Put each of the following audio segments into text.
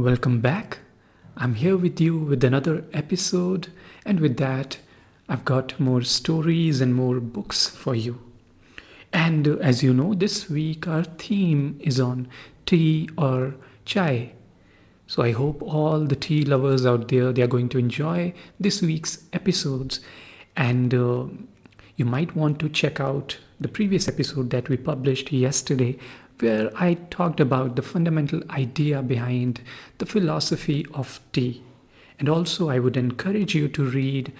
Welcome back. I'm here with you with another episode, and with that, I've got more stories and more books for you. And as you know, this week our theme is on tea or chai. So I hope all the tea lovers out there they are going to enjoy this week's episodes, and uh, you might want to check out the previous episode that we published yesterday where I talked about the fundamental idea behind the philosophy of tea. And also, I would encourage you to read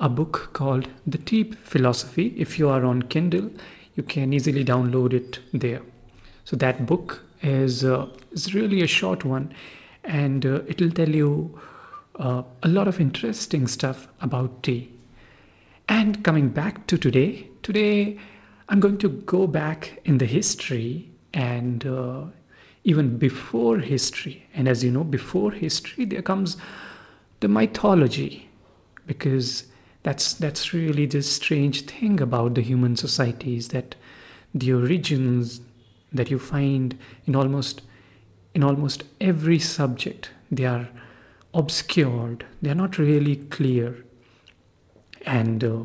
a book called The Tea Philosophy. If you are on Kindle, you can easily download it there. So, that book is, uh, is really a short one and uh, it will tell you uh, a lot of interesting stuff about tea. And coming back to today, today I'm going to go back in the history and uh, even before history. And as you know, before history, there comes the mythology, because that's that's really the strange thing about the human society is that the origins that you find in almost in almost every subject they are obscured they are not really clear and uh,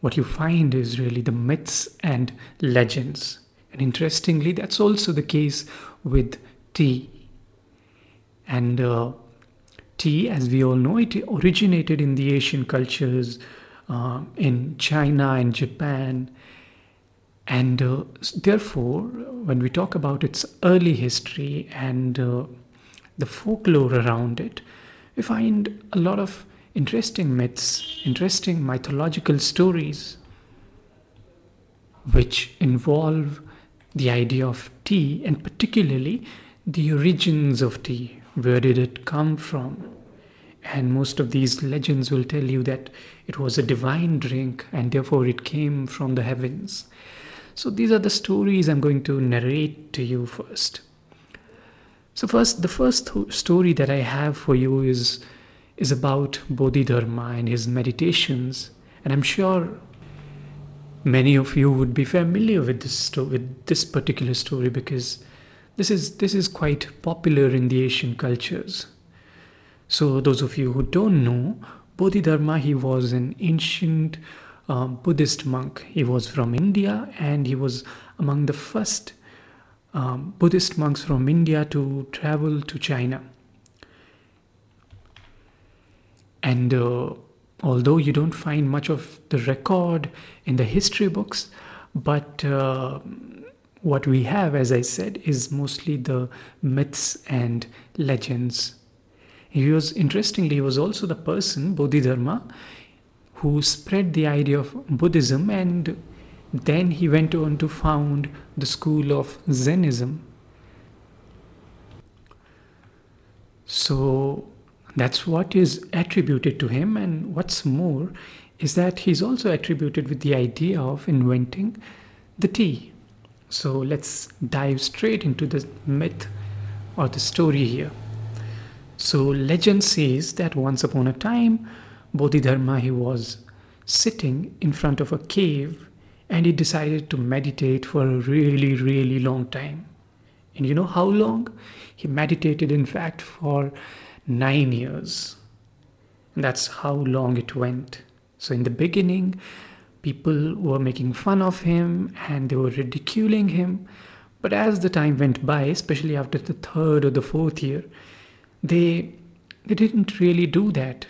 what you find is really the myths and legends and interestingly, that's also the case with tea. And uh, tea, as we all know, it originated in the Asian cultures uh, in China and Japan. And uh, therefore, when we talk about its early history and uh, the folklore around it, we find a lot of interesting myths, interesting mythological stories, which involve the idea of tea and particularly the origins of tea. Where did it come from? And most of these legends will tell you that it was a divine drink and therefore it came from the heavens. So these are the stories I'm going to narrate to you first. So first the first story that I have for you is is about Bodhidharma and his meditations and I'm sure many of you would be familiar with this sto- with this particular story because this is this is quite popular in the Asian cultures. So those of you who don't know, Bodhidharma he was an ancient uh, Buddhist monk. He was from India and he was among the first um, Buddhist monks from India to travel to China. And uh, although you don't find much of the record in the history books, but uh, what we have, as I said, is mostly the myths and legends. He was, interestingly, he was also the person, Bodhidharma, who spread the idea of Buddhism and then he went on to found the school of Zenism. So that's what is attributed to him, and what's more is that he's also attributed with the idea of inventing the tea. So let's dive straight into the myth or the story here. So legend says that once upon a time, Bodhidharma he was sitting in front of a cave and he decided to meditate for a really, really long time. And you know how long? He meditated, in fact, for nine years. And that's how long it went. So, in the beginning, people were making fun of him and they were ridiculing him. But as the time went by, especially after the third or the fourth year, they, they didn't really do that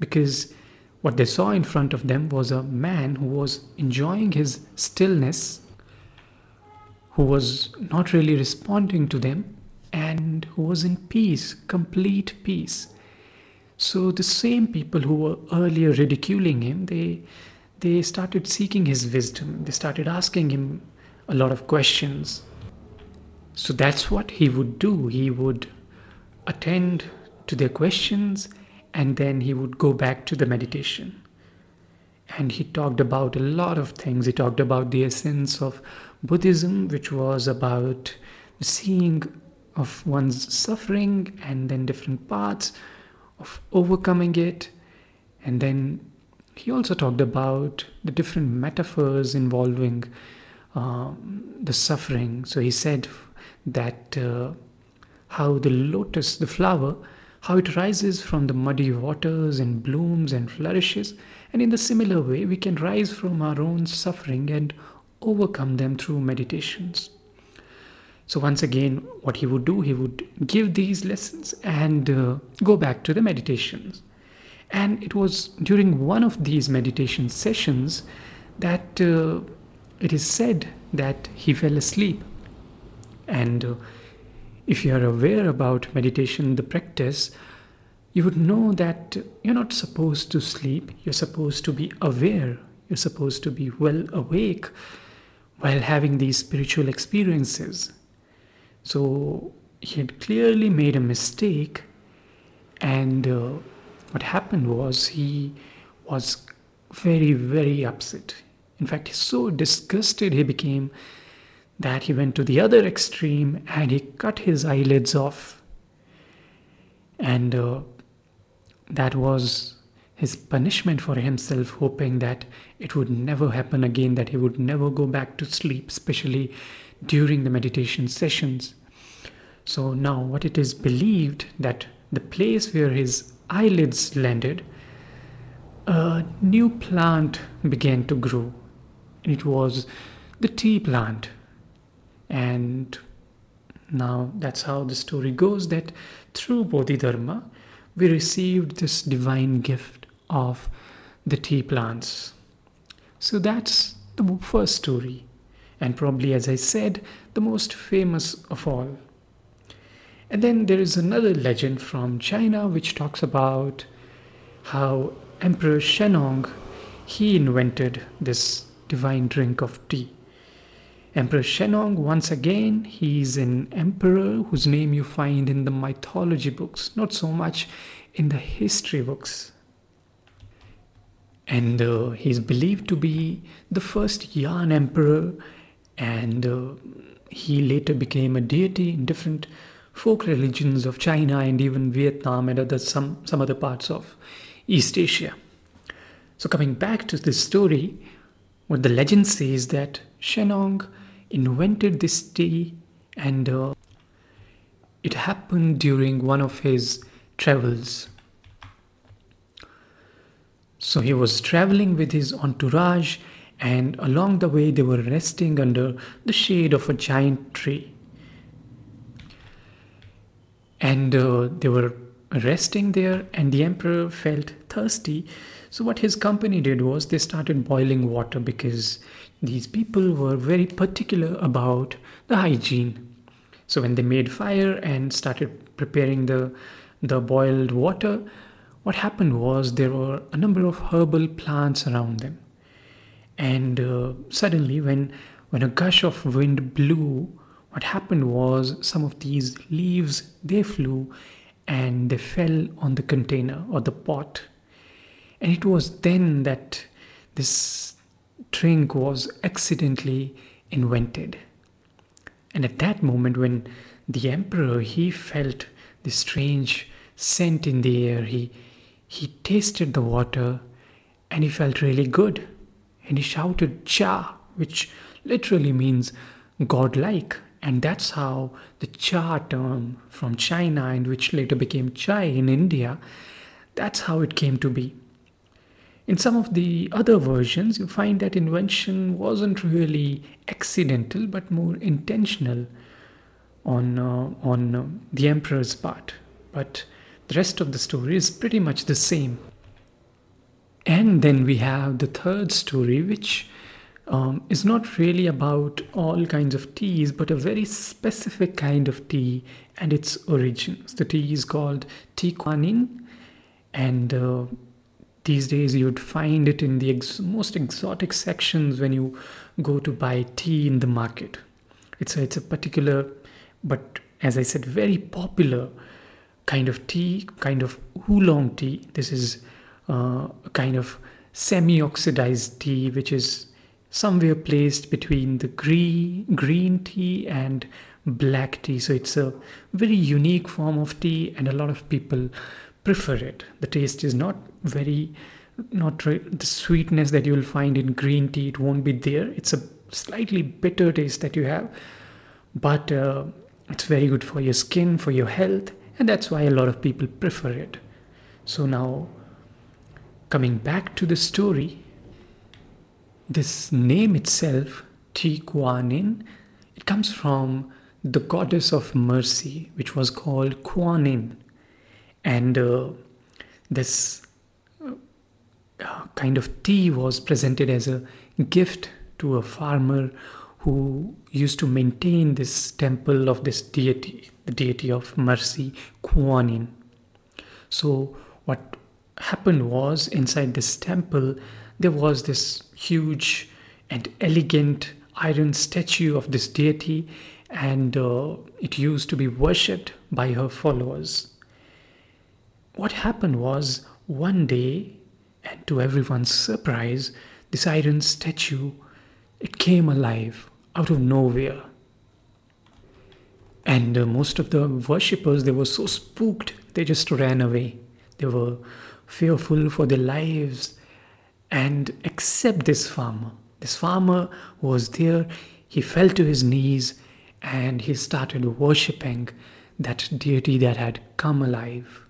because what they saw in front of them was a man who was enjoying his stillness, who was not really responding to them, who was in peace, complete peace. So the same people who were earlier ridiculing him, they they started seeking his wisdom. They started asking him a lot of questions. So that's what he would do. He would attend to their questions and then he would go back to the meditation. And he talked about a lot of things. He talked about the essence of Buddhism, which was about seeing of one's suffering and then different parts of overcoming it. And then he also talked about the different metaphors involving um, the suffering. So he said that uh, how the lotus, the flower, how it rises from the muddy waters and blooms and flourishes. And in the similar way, we can rise from our own suffering and overcome them through meditations. So, once again, what he would do, he would give these lessons and uh, go back to the meditations. And it was during one of these meditation sessions that uh, it is said that he fell asleep. And uh, if you are aware about meditation, the practice, you would know that you're not supposed to sleep, you're supposed to be aware, you're supposed to be well awake while having these spiritual experiences. So he had clearly made a mistake, and uh, what happened was he was very, very upset. In fact, he's so disgusted he became that he went to the other extreme and he cut his eyelids off. And uh, that was his punishment for himself, hoping that it would never happen again, that he would never go back to sleep, especially during the meditation sessions. So now, what it is believed that the place where his eyelids landed, a new plant began to grow. It was the tea plant. And now that's how the story goes that through Bodhidharma, we received this divine gift of the tea plants. So that's the first story, and probably, as I said, the most famous of all. And then there is another legend from China which talks about how Emperor Shennong he invented this divine drink of tea. Emperor Shennong once again, he is an emperor whose name you find in the mythology books, not so much in the history books. And uh, he's believed to be the first Yan emperor, and uh, he later became a deity in different folk religions of China and even Vietnam and other some, some other parts of East Asia. So coming back to this story, what the legend says that Shennong invented this tea and uh, it happened during one of his travels. So he was traveling with his entourage and along the way they were resting under the shade of a giant tree. And uh, they were resting there and the emperor felt thirsty. So what his company did was they started boiling water because these people were very particular about the hygiene. So when they made fire and started preparing the the boiled water what happened was there were a number of herbal plants around them and uh, suddenly when when a gush of wind blew what happened was some of these leaves they flew and they fell on the container or the pot. And it was then that this drink was accidentally invented. And at that moment when the emperor he felt the strange scent in the air he he tasted the water and he felt really good and he shouted cha which literally means godlike and that's how the cha term from China, and which later became chai in India, that's how it came to be. In some of the other versions, you find that invention wasn't really accidental but more intentional on, uh, on uh, the emperor's part. But the rest of the story is pretty much the same. And then we have the third story, which um, is not really about all kinds of teas, but a very specific kind of tea and its origins. The tea is called tea and uh, these days you'd find it in the ex- most exotic sections when you go to buy tea in the market. It's a, it's a particular, but as I said, very popular kind of tea, kind of oolong tea. This is uh, a kind of semi oxidized tea, which is somewhere placed between the green, green tea and black tea. So it's a very unique form of tea, and a lot of people prefer it. The taste is not very, not re- the sweetness that you will find in green tea, it won't be there. It's a slightly bitter taste that you have, but uh, it's very good for your skin, for your health, and that's why a lot of people prefer it. So now, coming back to the story, this name itself, Thi Kuan it comes from the goddess of mercy, which was called Kuan And uh, this uh, kind of tea was presented as a gift to a farmer who used to maintain this temple of this deity, the deity of mercy, Kuan So, what happened was inside this temple, there was this huge and elegant iron statue of this deity, and uh, it used to be worshipped by her followers. What happened was one day, and to everyone's surprise, this iron statue it came alive out of nowhere. And uh, most of the worshippers, they were so spooked, they just ran away. They were fearful for their lives. And except this farmer, this farmer was there, he fell to his knees and he started worshipping that deity that had come alive.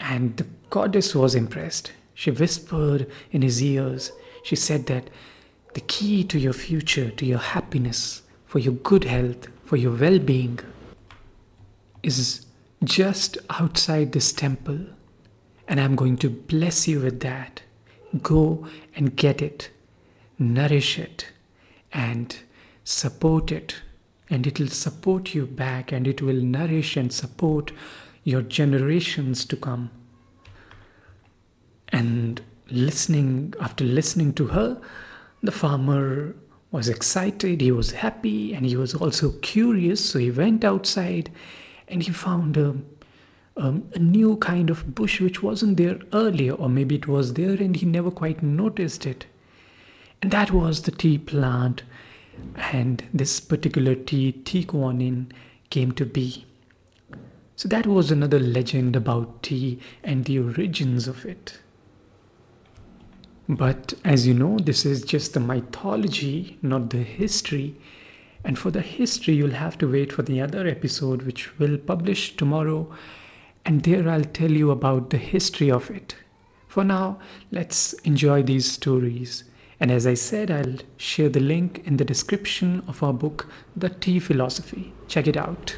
And the goddess was impressed. She whispered in his ears, she said that the key to your future, to your happiness, for your good health, for your well being, is just outside this temple. And I'm going to bless you with that. Go and get it, nourish it, and support it. And it will support you back, and it will nourish and support your generations to come. And listening, after listening to her, the farmer was excited, he was happy, and he was also curious. So he went outside and he found a, um, a new kind of bush which wasn't there earlier, or maybe it was there and he never quite noticed it. And that was the tea plant. And this particular tea, Yin, came to be. So that was another legend about tea and the origins of it. But as you know, this is just the mythology, not the history. And for the history, you'll have to wait for the other episode, which will publish tomorrow. And there I'll tell you about the history of it. For now, let's enjoy these stories. And as I said, I'll share the link in the description of our book, The Tea Philosophy. Check it out.